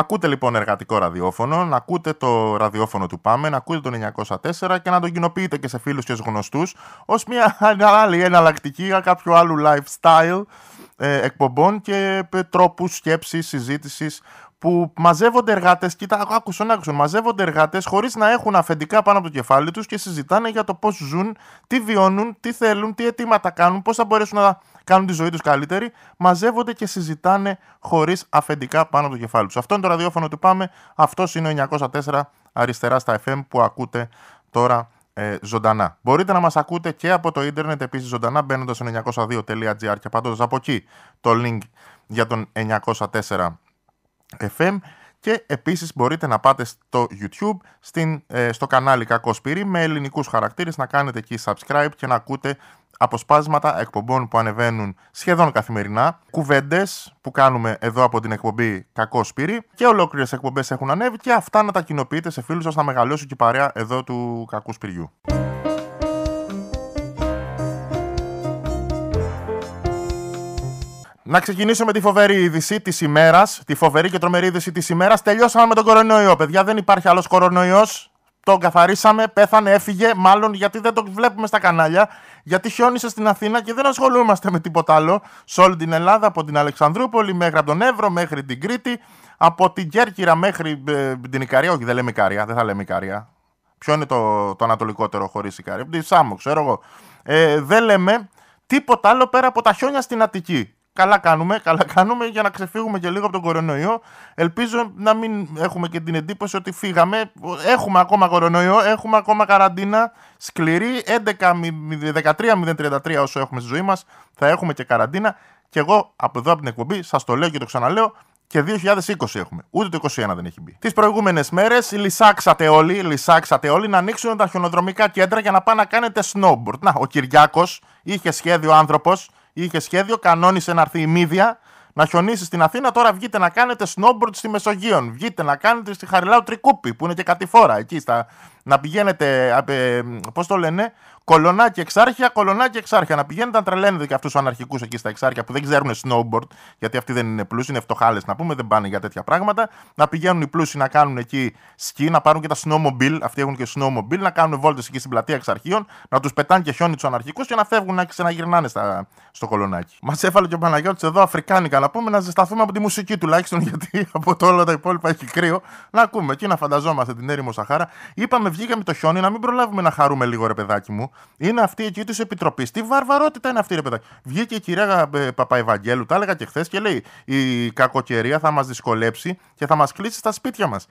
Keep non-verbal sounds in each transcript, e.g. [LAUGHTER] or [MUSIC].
Ακούτε λοιπόν εργατικό ραδιόφωνο, να ακούτε το ραδιόφωνο του Πάμε, να ακούτε τον 904 και να τον κοινοποιείτε και σε φίλους και γνωστούς ως μια άλλη εναλλακτική κάποιο άλλου lifestyle ε, εκπομπών και ε, τρόπους σκέψης, συζήτησης που μαζεύονται εργάτες, κοίτα, άκουσαν, άκουσαν, μαζεύονται εργάτες χωρίς να έχουν αφεντικά πάνω από το κεφάλι τους και συζητάνε για το πώς ζουν, τι βιώνουν, τι θέλουν, τι αιτήματα κάνουν, πώς θα μπορέσουν να κάνουν τη ζωή τους καλύτερη. Μαζεύονται και συζητάνε χωρίς αφεντικά πάνω από το κεφάλι τους. Αυτό είναι το ραδιόφωνο του Πάμε. Αυτός είναι ο 904 αριστερά στα FM που ακούτε τώρα ε, ζωντανά. Μπορείτε να μας ακούτε και από το ίντερνετ επίσης ζωντανά μπαίνοντας στο 902.gr και απαντώντας από εκεί το link για τον 904 FM και επίσης μπορείτε να πάτε στο YouTube, στην, ε, στο κανάλι Κακό Σπύρι με ελληνικούς χαρακτήρες, να κάνετε εκεί subscribe και να ακούτε αποσπάσματα εκπομπών που ανεβαίνουν σχεδόν καθημερινά, κουβέντες που κάνουμε εδώ από την εκπομπή Κακό Σπύρι και ολόκληρες εκπομπές έχουν ανέβει και αυτά να τα κοινοποιείτε σε φίλους σας να μεγαλώσει και η παρέα εδώ του Κακού Σπυριού. Να ξεκινήσω με τη φοβερή είδηση της ημέρας, τη φοβερή και τρομερή είδηση της ημέρας. Τελειώσαμε με τον κορονοϊό, παιδιά. Δεν υπάρχει άλλος κορονοϊός. Τον καθαρίσαμε, πέθανε, έφυγε. Μάλλον γιατί δεν το βλέπουμε στα κανάλια. Γιατί χιόνισε στην Αθήνα και δεν ασχολούμαστε με τίποτα άλλο. Σε όλη την Ελλάδα, από την Αλεξανδρούπολη μέχρι από τον Εύρο, μέχρι την Κρήτη, από την Κέρκυρα μέχρι ε, την Ικαρία. Όχι, δεν λέμε Ικαρία, δεν θα λέμε Ικαρία. Ποιο είναι το, το ανατολικότερο χωρίς Ικαρία; Τη Σάμο, ξέρω εγώ. Ε, δεν λέμε τίποτα άλλο πέρα από τα χιόνια στην Αττική. Καλά κάνουμε, καλά κάνουμε για να ξεφύγουμε και λίγο από τον κορονοϊό. Ελπίζω να μην έχουμε και την εντύπωση ότι φύγαμε. Έχουμε ακόμα κορονοϊό, έχουμε ακόμα καραντίνα σκληρή. 11-13-033 όσο έχουμε στη ζωή μας, θα έχουμε και καραντίνα. Και εγώ από εδώ από την εκπομπή σας το λέω και το ξαναλέω, και 2020 έχουμε. Ούτε το 2021 δεν έχει μπει. Τις προηγούμενες μέρες λυσάξατε όλοι, λυσάξατε όλοι να ανοίξουν τα χιονοδρομικά κέντρα για να πάνε να κάνετε snowboard. Να, ο Κυριάκος είχε σχέδιο άνθρωπος είχε σχέδιο, κανόνισε να έρθει η Μύδια να χιονίσει στην Αθήνα. Τώρα βγείτε να κάνετε snowboard στη Μεσογείων. Βγείτε να κάνετε στη Χαριλάου Τρικούπη που είναι και κατηφόρα εκεί. Στα, να πηγαίνετε, ε, πώς το λένε, Κολονάκι εξάρχεια, κολονάκι εξάρχεια. Να πηγαίνετε να τρελαίνετε και αυτούς τους αναρχικούς εκεί στα εξάρχεια που δεν ξέρουν snowboard, γιατί αυτοί δεν είναι πλούσιοι, είναι φτωχάλες να πούμε, δεν πάνε για τέτοια πράγματα. Να πηγαίνουν οι πλούσιοι να κάνουν εκεί σκι, να πάρουν και τα snowmobile, αυτοί έχουν και snowmobile, να κάνουν βόλτες εκεί στην πλατεία εξαρχείων, να τους πετάνε και χιόνι τους αναρχικούς και να φεύγουν να ξαναγυρνάνε στα, στο κολονάκι. Μας έφαλε και ο Παναγιώτης εδώ Αφρικάνικα να πούμε να ζεσταθούμε από τη μουσική τουλάχιστον, [LAUGHS] γιατί από το όλα τα υπόλοιπα έχει κρύο. Να ακούμε εκεί να φανταζόμαστε την έρημο Σαχάρα. Είπαμε, βγήκαμε το χιόνι, να μην προλάβουμε να χαρούμε λίγο ρε παιδάκι μου είναι αυτή εκεί της επιτροπής. Τι βαρβαρότητα είναι αυτή, ρε παιδάκι. Βγήκε η κυρία ε, Παπαϊβαγγέλου, τα έλεγα και χθες και λέει: Η κακοκαιρία θα μας δυσκολέψει και θα μας κλείσει στα σπίτια μας.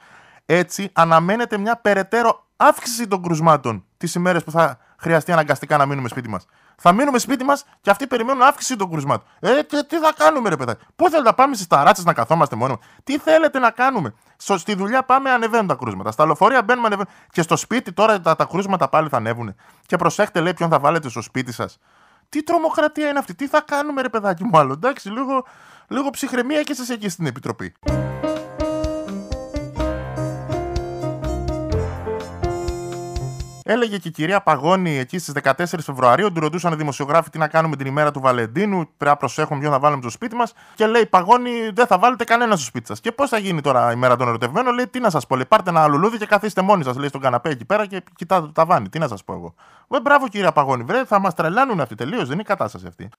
Έτσι, αναμένεται μια περαιτέρω αύξηση των κρουσμάτων τις ημέρες που θα χρειαστεί αναγκαστικά να μείνουμε σπίτι μας. Θα μείνουμε σπίτι μας και αυτοί περιμένουν αύξηση των κρουσμάτων. Ε, και τι θα κάνουμε, ρε παιδάκι; Πού θέλετε να πάμε στις ταράτσες να καθόμαστε μόνο. Τι θέλετε να κάνουμε; Στο, στη δουλειά πάμε, ανεβαίνουν τα κρούσματα. Στα λεωφορεία μπαίνουμε, ανεβαίνουν. Και στο σπίτι τώρα τα, τα κρούσματα πάλι θα ανέβουν. Και προσέχτε, λέει, ποιον θα βάλετε στο σπίτι σας. Τι τρομοκρατία είναι αυτή; Τι θα κάνουμε, ρε παιδάκι μου άλλο; Εντάξει, λίγο, λίγο ψυχραιμία και σα εκεί στην επιτροπή. Έλεγε και η κυρία Παγώνη εκεί στις 14 Φεβρουαρίου, του ρωτούσαν οι δημοσιογράφοι τι να κάνουμε την ημέρα του Βαλεντίνου, πρέπει να προσέχουμε ποιον θα βάλουμε στο σπίτι μας. Και λέει Παγώνη, δεν θα βάλετε κανένα στο σπίτι σας. Και πώς θα γίνει τώρα η μέρα των ερωτευμένων, λέει τι να σας πω, λέει, πάρτε ένα λουλούδι και καθίστε μόνοι σας, λέει στον καναπέ εκεί πέρα και κοιτάτε το ταβάνι. Τι να σας πω εγώ. Βε, μπράβο κυρία Παγώνη, βρε, θα μας τρελάνουν αυτοί τελείως, δεν είναι η κατάσταση αυτή.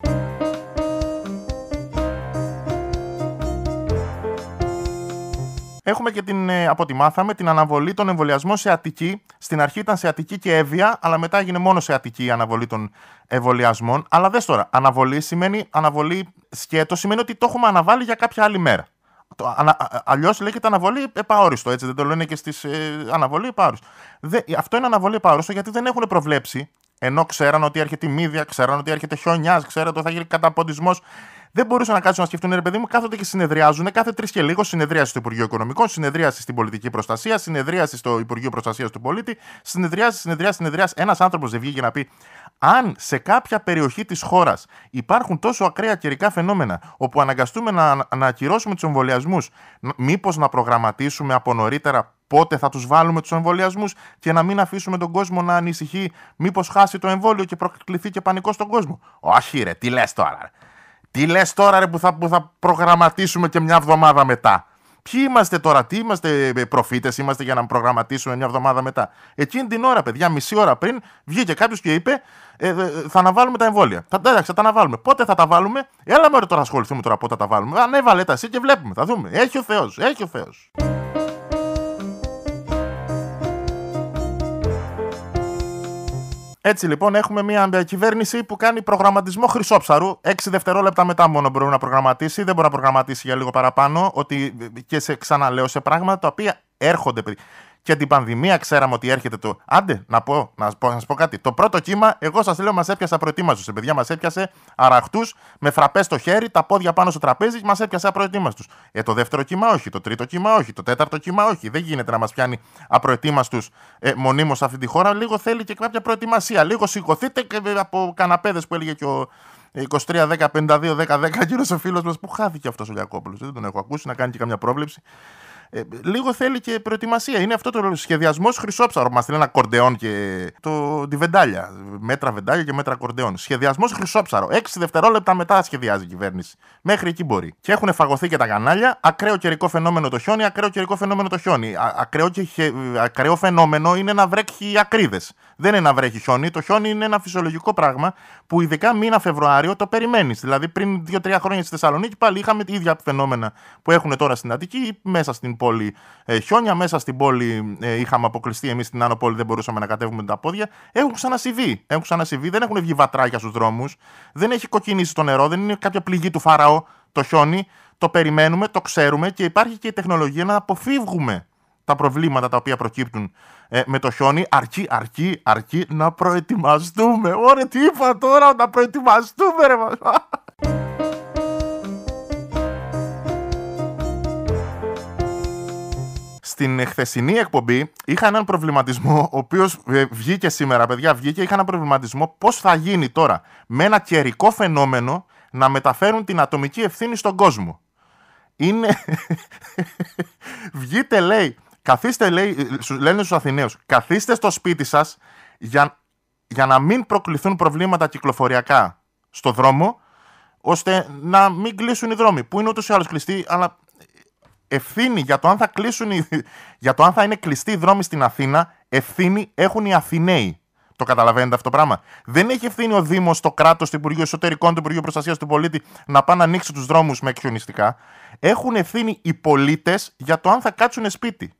Έχουμε και την, ε, από ό,τι μάθαμε, την αναβολή των εμβολιασμών σε Αττική. Στην αρχή ήταν σε Αττική και Εύβοια, αλλά μετά έγινε μόνο σε Αττική η αναβολή των εμβολιασμών. Αλλά δες τώρα, αναβολή σημαίνει αναβολή σκέτος, σημαίνει ότι το έχουμε αναβάλει για κάποια άλλη μέρα. Αλλιώς λέγεται αναβολή επαόριστο, έτσι δεν το λένε και στις ε, αναβολή επαόριστο. αυτό είναι αναβολή επαόριστο γιατί δεν έχουν προβλέψει, ενώ ξέραν ότι έρχεται η μύδια, ξέραν ότι έρχεται χιονιάς, ξέραν ότι θα γίνει καταποντισμός δεν μπορούσαν να κάτσουν να σκεφτούν, ρε παιδί μου, κάθονται και συνεδριάζουν κάθε τρεις και λίγο. Συνεδρίαση στο Υπουργείο Οικονομικών, συνεδρίαση στην πολιτική προστασία, συνεδρίαση στο Υπουργείο Προστασίας του Πολίτη, συνεδριάσει, συνεδριάσει, συνεδριάσει. Ένας άνθρωπος δεν βγήκε να πει αν σε κάποια περιοχή της χώρας υπάρχουν τόσο ακραία καιρικά φαινόμενα, όπου αναγκαστούμε να, να ακυρώσουμε τους εμβολιασμούς, μήπως να προγραμματίσουμε από νωρίτερα πότε θα τους βάλουμε τους εμβολιασμούς και να μην αφήσουμε τον κόσμο να ανησυχεί, μήπως χάσει το εμβόλιο και προκληθεί και πανικό στον κόσμο. Όχι, ρε, τι λες τώρα. Τι λες τώρα ρε, που, θα, που θα προγραμματίσουμε και μια εβδομάδα μετά; Ποιοι είμαστε τώρα, τι είμαστε προφήτες, είμαστε για να προγραμματίσουμε μια εβδομάδα μετά; Εκείνη την ώρα, παιδιά, μισή ώρα πριν, βγήκε κάποιος και είπε ε, ε, θα αναβάλουμε τα εμβόλια. Θα, εντάξει, θα τα αναβάλουμε. Πότε θα τα βάλουμε, έλα με τώρα ασχοληθούμε τώρα πότε θα τα βάλουμε. Ανέβαλε τα εσύ και βλέπουμε, θα δούμε. Έχει ο Θεός, έχει ο Θεός. Έτσι λοιπόν έχουμε μια κυβέρνηση που κάνει προγραμματισμό χρυσόψαρου. Έξι δευτερόλεπτα μετά μόνο μπορεί να προγραμματίσει. Δεν μπορεί να προγραμματίσει για λίγο παραπάνω. Ότι και σε ξαναλέω σε πράγματα τα οποία έρχονται και την πανδημία ξέραμε ότι έρχεται το. Άντε, να πω, να πω, να σας πω κάτι. Το πρώτο κύμα, εγώ σας λέω, μας έπιασε απροετοίμαστου. Σε παιδιά, μας έπιασε αραχτούς με φραπές στο χέρι, τα πόδια πάνω στο τραπέζι, μας έπιασε απροετοίμαστους. Ε, το δεύτερο κύμα όχι, το τρίτο κύμα όχι, το τέταρτο κύμα όχι. Δεν γίνεται να μας πιάνει απροετοίμαστους ε, μονίμως σε αυτή τη χώρα. Λίγο θέλει και κάποια προετοιμασία. Λίγο σηκωθείτε και ε, από καναπέδες που έλεγε και ο 23-10-52-10-10 γύρω ο φίλος μας που χάθηκε αυτός ο Γιακόπουλος. Δεν τον έχω ακούσει να κάνει και καμιά πρόβλεψη. Ε, λίγο θέλει και προετοιμασία. Είναι αυτό το σχεδιασμός χρυσόψαρο. Μα λένε ακορντεόν και το, τη βεντάλια. Μέτρα βεντάλια και μέτρα ακορντεόν. Σχεδιασμός χρυσόψαρο. Έξι δευτερόλεπτα μετά σχεδιάζει η κυβέρνηση. Μέχρι εκεί μπορεί. Και έχουν φαγωθεί και τα κανάλια. Ακραίο καιρικό φαινόμενο το χιόνι, ακραίο καιρικό φαινόμενο το χιόνι. ακραίο, και, ακραίο φαινόμενο είναι να βρέχει ακρίδες. Δεν είναι να βρέχει χιόνι. Το χιόνι είναι ένα φυσιολογικό πράγμα που ειδικά μήνα Φεβρουάριο το περιμένεις. Δηλαδή πριν 2-3 χρόνια στη Θεσσαλονίκη πάλι είχαμε τα ίδια φαινόμενα που έχουν τώρα στην Αττική μέσα στην πόλη ε, χιόνια. Μέσα στην πόλη ε, είχαμε αποκλειστεί εμείς στην Άνω Πόλη, δεν μπορούσαμε να κατέβουμε τα πόδια. Έχουν ξανασυμβεί. Έχουν ξανασυμβεί, δεν έχουν βγει βατράκια στους δρόμους. Δεν έχει κοκκινήσει το νερό, δεν είναι κάποια πληγή του Φαραώ το χιόνι. Το περιμένουμε, το ξέρουμε και υπάρχει και η τεχνολογία να αποφύγουμε τα προβλήματα τα οποία προκύπτουν ε, με το χιόνι, αρκεί, αρκεί, αρκεί να προετοιμαστούμε. Ωραία, τι είπα τώρα, να προετοιμαστούμε, ρε Στην χθεσινή εκπομπή είχα έναν προβληματισμό, ο οποίος ε, βγήκε σήμερα, παιδιά, βγήκε, είχα έναν προβληματισμό πώς θα γίνει τώρα με ένα καιρικό φαινόμενο να μεταφέρουν την ατομική ευθύνη στον κόσμο. Είναι. [LAUGHS] Βγείτε, λέει, καθίστε, λέει, λένε στους Αθηναίους, καθίστε στο σπίτι σας για, για να μην προκληθούν προβλήματα κυκλοφοριακά στο δρόμο, ώστε να μην κλείσουν οι δρόμοι. Που είναι ούτως ή άλλως κλειστοί, αλλά ευθύνη για το αν θα κλείσουν, για το αν θα είναι κλειστοί οι δρόμοι στην Αθήνα, ευθύνη έχουν οι Αθηναίοι. Το καταλαβαίνετε αυτό το πράγμα; Δεν έχει ευθύνη ο Δήμος, το κράτος, το Υπουργείο Εσωτερικών, το Υπουργείο Προστασίας του Πολίτη να πάνε να ανοίξει τους δρόμους με εκχιονιστικά. Έχουν ευθύνη οι πολίτες για το αν θα κάτσουν σπίτι.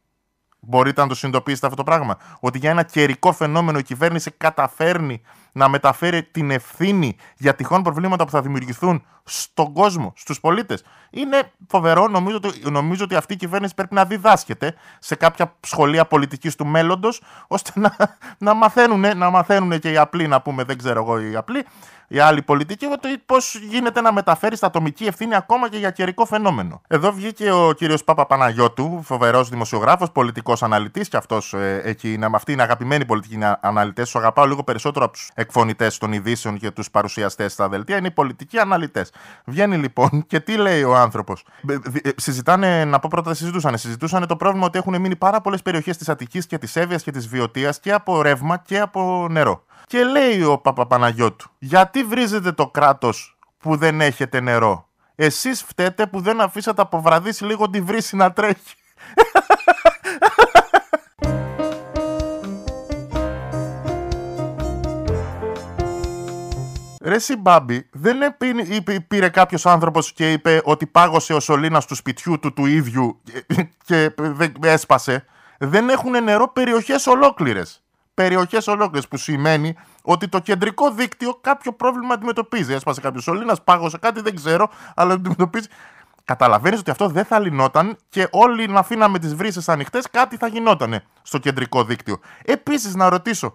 Μπορείτε να το συνειδητοποιήσετε αυτό το πράγμα; Ότι για ένα καιρικό φαινόμενο η κυβέρνηση καταφέρνει να μεταφέρει την ευθύνη για τυχόν προβλήματα που θα δημιουργηθούν στον κόσμο, στους πολίτες. Είναι φοβερό. Νομίζω ότι, νομίζω ότι αυτή η κυβέρνηση πρέπει να διδάσκεται σε κάποια σχολεία πολιτικής του μέλλοντος, ώστε να, να, μαθαίνουν, να μαθαίνουν και οι απλοί, να πούμε, δεν ξέρω εγώ, οι απλοί, η άλλη πολιτική, πώς γίνεται να μεταφέρει τα ατομική ευθύνη ακόμα και για καιρικό φαινόμενο. Εδώ βγήκε ο κύριος Πάπα Παναγιώτου, φοβερός δημοσιογράφος, πολιτικός αναλυτής, και αυτός ε, εκεί είναι, αυτοί είναι αγαπημένοι πολιτικοί αναλυτές. Τους αγαπάω λίγο περισσότερο από τους εκφωνητές των ειδήσεων και τους παρουσιαστές στα δελτία. Είναι οι πολιτικοί αναλυτές. Βγαίνει λοιπόν και τι λέει ο άνθρωπος. Ε, ε, συζητάνε, να πω πρώτα, συζητούσαν. Συζητούσαν το πρόβλημα ότι έχουν μείνει πάρα πολλές περιοχές της Αττικής και της Εύβοιας και της Βιωτίας και από ρεύμα και από νερό. Και λέει ο Παπαπαναγιώτου, γιατί βρίζετε το κράτος που δεν έχετε νερό; Εσείς φταίτε που δεν αφήσατε από βραδύση λίγο τη βρύση να τρέχει. [LAUGHS] Ρε Μπάμπη, δεν πήρε κάποιος άνθρωπος και είπε ότι πάγωσε ο σωλήνας του σπιτιού του του ίδιου και δεν έσπασε. Δεν έχουν νερό περιοχές ολόκληρες περιοχές ολόκληρες. Που σημαίνει ότι το κεντρικό δίκτυο κάποιο πρόβλημα αντιμετωπίζει. Έσπασε κάποιος σωλήνας, πάγωσε κάτι, δεν ξέρω, αλλά αντιμετωπίζει. Καταλαβαίνεις ότι αυτό δεν θα λυνόταν και όλοι να αφήναμε τις βρύσες ανοιχτές, κάτι θα γινόταν στο κεντρικό δίκτυο. Επίσης, να ρωτήσω,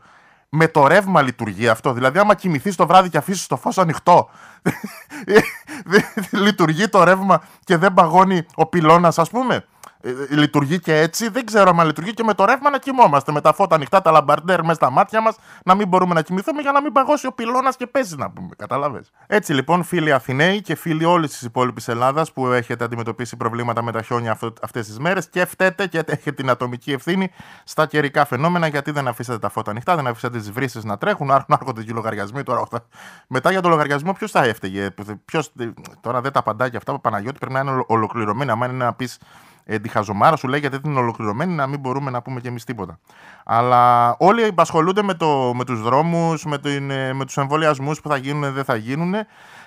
με το ρεύμα λειτουργεί αυτό. Δηλαδή, άμα κοιμηθείς το βράδυ και αφήσεις το φως ανοιχτό, [LAUGHS] λειτουργεί το ρεύμα και δεν παγώνει ο πυλώνας, ας πούμε. Ε, ε, λειτουργεί και έτσι. Δεν ξέρω αν λειτουργεί και με το ρεύμα να κοιμόμαστε. Με τα φώτα ανοιχτά, τα λαμπαρντέρ μέσα στα μάτια μας, να μην μπορούμε να κοιμηθούμε για να μην παγώσει ο πυλώνας και παίζει να πούμε. Καταλαβέ. Έτσι λοιπόν, φίλοι Αθηναίοι και φίλοι όλης της υπόλοιπης Ελλάδας που έχετε αντιμετωπίσει προβλήματα με τα χιόνια αυτές τις μέρες και φταίτε και έχετε την ατομική ευθύνη στα καιρικά φαινόμενα γιατί δεν αφήσατε τα φώτα ανοιχτά, δεν αφήσατε τις βρύσει να τρέχουν, άρα να έρχονται και οι λογαριασμοί. Τώρα, μετά για το λογαριασμό, ποιος θα έφταιγε. Ποιος, τώρα δεν τα απαντάει και αυτά που Παναγιώτης πρέπει να είναι ολοκληρωμένα. Αν είναι να πεις ε, τη χαζομάρα σου λέει γιατί είναι ολοκληρωμένη να μην μπορούμε να πούμε κι εμείς τίποτα. Αλλά όλοι απασχολούνται με, το, με τους δρόμους, με, ε, με τους εμβολιασμούς που θα γίνουν, δεν θα γίνουν.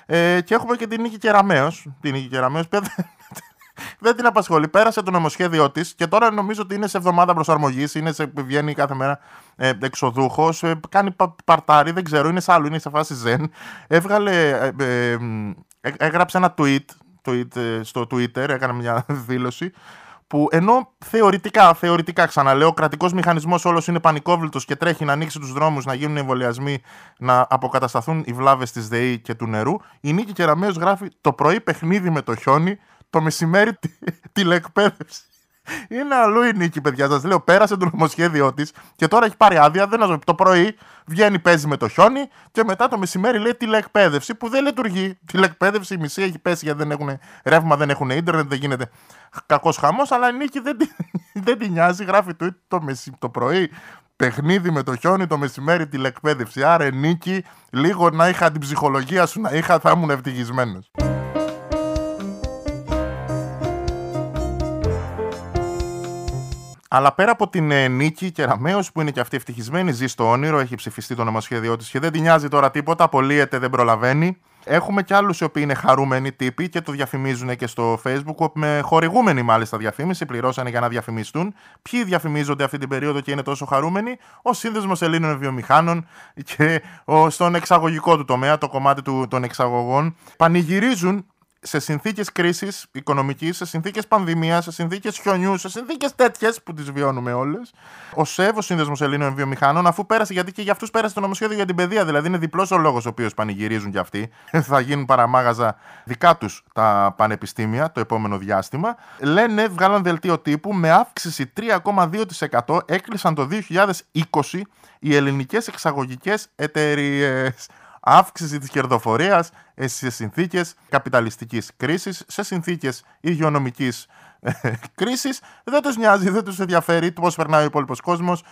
Ε, και έχουμε και την Νίκη Κεραμέο. Την Νίκη Κεραμέο δεν την απασχολεί. Πέρασε το νομοσχέδιό της και τώρα νομίζω ότι είναι σε εβδομάδα προσαρμογής. Είναι σε, βγαίνει κάθε μέρα ε, εξοδούχος. Ε, κάνει πα, παρτάρι, δεν ξέρω, είναι σε άλλο, είναι σε φάση ζεν. Έβγαλε. Ε, ε, ε έγραψε ένα tweet, tweet ε, στο Twitter, έκανε μια [LAUGHS] δήλωση που ενώ θεωρητικά, θεωρητικά ξαναλέω, ο κρατικός μηχανισμός όλος είναι πανικόβλητος και τρέχει να ανοίξει τους δρόμους, να γίνουν εμβολιασμοί, να αποκατασταθούν οι βλάβες της ΔΕΗ και του νερού, η Νίκη Κεραμέο γράφει το πρωί παιχνίδι με το χιόνι, το μεσημέρι τη, [LAUGHS] τηλεκπαίδευση. Είναι αλλού η νίκη, παιδιά. Σας λέω, πέρασε το νομοσχέδιό της και τώρα έχει πάρει άδεια. Δεν να Το πρωί βγαίνει, παίζει με το χιόνι και μετά το μεσημέρι λέει τηλεκπαίδευση που δεν λειτουργεί. Τηλεκπαίδευση, η μισή έχει πέσει γιατί δεν έχουν ρεύμα, δεν έχουν ίντερνετ, δεν γίνεται κακός χαμός. Αλλά η νίκη δεν, [LAUGHS] δεν τη νοιάζει. Γράφει το, το, το πρωί παιχνίδι με το χιόνι, το μεσημέρι τηλεκπαίδευση. Άρα νίκη, λίγο να είχα την ψυχολογία σου να είχα, θα ήμουν ευτυχισμένος. Αλλά πέρα από την ε, Νίκη Κεραμέο, που είναι και αυτή ευτυχισμένη, ζει στο όνειρο, έχει ψηφιστεί το νομοσχέδιό της και δεν την νοιάζει τώρα τίποτα, απολύεται, δεν προλαβαίνει. Έχουμε και άλλους οι οποίοι είναι χαρούμενοι τύποι και το διαφημίζουν και στο Facebook, με χορηγούμενοι μάλιστα διαφήμιση, πληρώσανε για να διαφημιστούν. Ποιοι διαφημίζονται αυτή την περίοδο και είναι τόσο χαρούμενοι, ο Σύνδεσμος Ελλήνων Βιομηχάνων και ο, στον εξαγωγικό του τομέα, το κομμάτι του, των εξαγωγών, πανηγυρίζουν σε συνθήκες κρίσης οικονομικής, σε συνθήκες πανδημίας, σε συνθήκες χιονιούς, σε συνθήκες τέτοιες που τις βιώνουμε όλες. Ο ΣΕΒ, ο Σύνδεσμος Ελλήνων Βιομηχάνων, αφού πέρασε, γιατί και για αυτούς πέρασε το νομοσχέδιο για την παιδεία, δηλαδή είναι διπλός ο λόγος ο οποίος πανηγυρίζουν κι αυτοί. [LAUGHS] Θα γίνουν παραμάγαζα δικά τους τα πανεπιστήμια το επόμενο διάστημα. Λένε, βγάλαν δελτίο τύπου με αύξηση 3,2% έκλεισαν το 2020 οι ελληνικές εξαγωγικές εταιρείες αύξηση της κερδοφορίας σε συνθήκες καπιταλιστικής κρίσης, σε συνθήκες υγειονομικής ε, κρίσης. Δεν τους νοιάζει, δεν τους ενδιαφέρει πώς περνάει ο υπόλοιπος κόσμος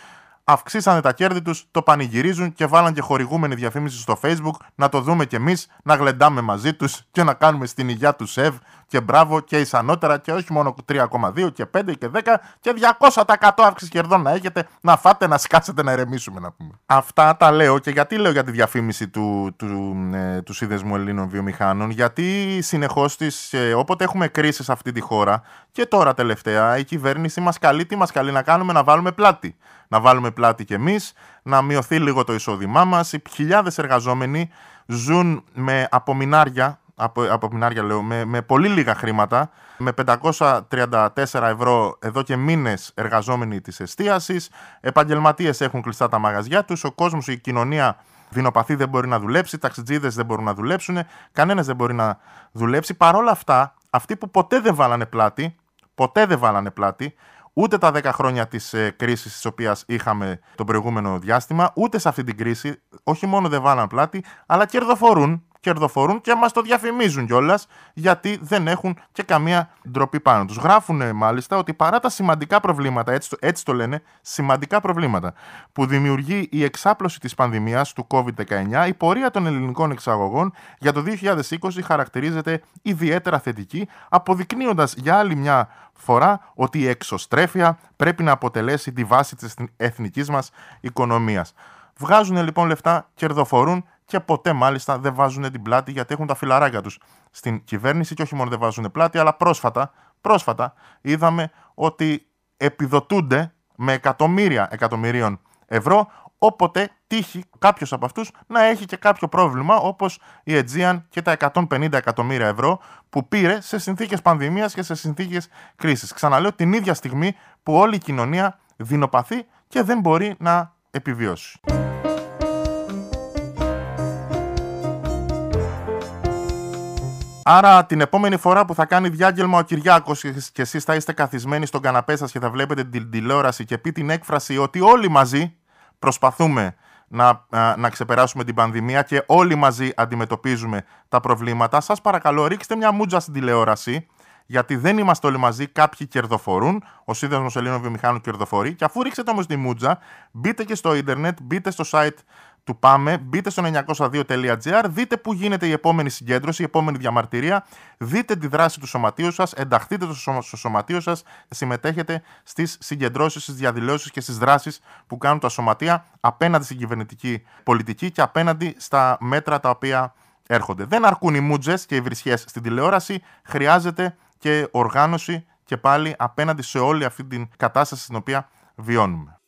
αυξήσανε τα κέρδη τους, το πανηγυρίζουν και βάλαν και χορηγούμενη διαφήμιση στο Facebook να το δούμε κι εμείς, να γλεντάμε μαζί τους και να κάνουμε στην υγεία του σεβ και μπράβο και ισανότερα και όχι μόνο 3,2 και 5 και 10 και 200% αύξηση κερδών να έχετε, να φάτε, να σκάσετε, να ερεμήσουμε να πούμε. Αυτά τα λέω και γιατί λέω για τη διαφήμιση του, του, ε, του Σύνδεσμου Ελλήνων Βιομηχάνων, γιατί συνεχώς ε, όποτε έχουμε κρίση σε αυτή τη χώρα και τώρα τελευταία η κυβέρνηση μας καλεί, τι μας καλεί να κάνουμε, να βάλουμε πλάτη να βάλουμε πλάτη κι εμείς, να μειωθεί λίγο το εισόδημά μας. Οι χιλιάδες εργαζόμενοι ζουν με απομεινάρια, από, απομεινάρια λέω, με, με πολύ λίγα χρήματα, με 534 ευρώ εδώ και μήνες εργαζόμενοι της εστίασης, επαγγελματίες έχουν κλειστά τα μαγαζιά τους, ο κόσμος, η κοινωνία Δεινοπαθή δεν μπορεί να δουλέψει, ταξιτζίδες δεν μπορούν να δουλέψουν, κανένας δεν μπορεί να δουλέψει. Παρ' όλα αυτά, αυτοί που ποτέ δεν βάλανε πλάτη, ποτέ δεν βάλανε πλάτη, ούτε τα 10 χρόνια της ε, κρίσης της οποίας είχαμε το προηγούμενο διάστημα, ούτε σε αυτή την κρίση, όχι μόνο δεν βάλαν πλάτη, αλλά κερδοφορούν κερδοφορούν και μας το διαφημίζουν κιόλας, γιατί δεν έχουν και καμία ντροπή πάνω τους. Γράφουν μάλιστα ότι παρά τα σημαντικά προβλήματα, έτσι το, έτσι το λένε, σημαντικά προβλήματα που δημιουργεί η εξάπλωση της πανδημίας του COVID-19, η πορεία των ελληνικών εξαγωγών για το 2020 χαρακτηρίζεται ιδιαίτερα θετική, αποδεικνύοντας για άλλη μια φορά ότι η εξωστρέφεια πρέπει να αποτελέσει τη βάση της εθνικής μας οικονομίας. Βγάζουν λοιπόν λεφτά, κερδοφορούν και ποτέ μάλιστα δεν βάζουν την πλάτη γιατί έχουν τα φιλαράκια τους στην κυβέρνηση και όχι μόνο δεν βάζουν πλάτη, αλλά πρόσφατα, πρόσφατα είδαμε ότι επιδοτούνται με εκατομμύρια εκατομμυρίων ευρώ όποτε τύχει κάποιος από αυτούς να έχει και κάποιο πρόβλημα όπως η Aegean και τα 150 εκατομμύρια ευρώ που πήρε σε συνθήκες πανδημίας και σε συνθήκες κρίσης. Ξαναλέω την ίδια στιγμή που όλη η κοινωνία δεινοπαθεί και δεν μπορεί να επιβιώσει. Άρα την επόμενη φορά που θα κάνει διάγγελμα ο Κυριάκος και εσείς θα είστε καθισμένοι στον καναπέ σας και θα βλέπετε την τηλεόραση και πει την έκφραση ότι όλοι μαζί προσπαθούμε να, να ξεπεράσουμε την πανδημία και όλοι μαζί αντιμετωπίζουμε τα προβλήματα, σας παρακαλώ ρίξτε μια μούτζα στην τηλεόραση γιατί δεν είμαστε όλοι μαζί, κάποιοι κερδοφορούν. Ο Σύνδεσμος Ελλήνων Βιομηχάνων κερδοφορεί. Και αφού ρίξετε όμως τη μούτζα, μπείτε και στο ίντερνετ, μπείτε στο site του Πάμε, μπείτε στο 902.gr, δείτε πού γίνεται η επόμενη συγκέντρωση, η επόμενη διαμαρτυρία, δείτε τη δράση του σωματείου σας, ενταχθείτε στο σωματείο σας, συμμετέχετε στις συγκεντρώσεις, στις διαδηλώσεις και στις δράσεις που κάνουν τα σωματεία απέναντι στην κυβερνητική πολιτική και απέναντι στα μέτρα τα οποία έρχονται. Δεν αρκούν οι μούτζε και οι βρισχές στην τηλεόραση, χρειάζεται και οργάνωση και πάλι απέναντι σε όλη αυτή την κατάσταση στην οποία βιώνουμε.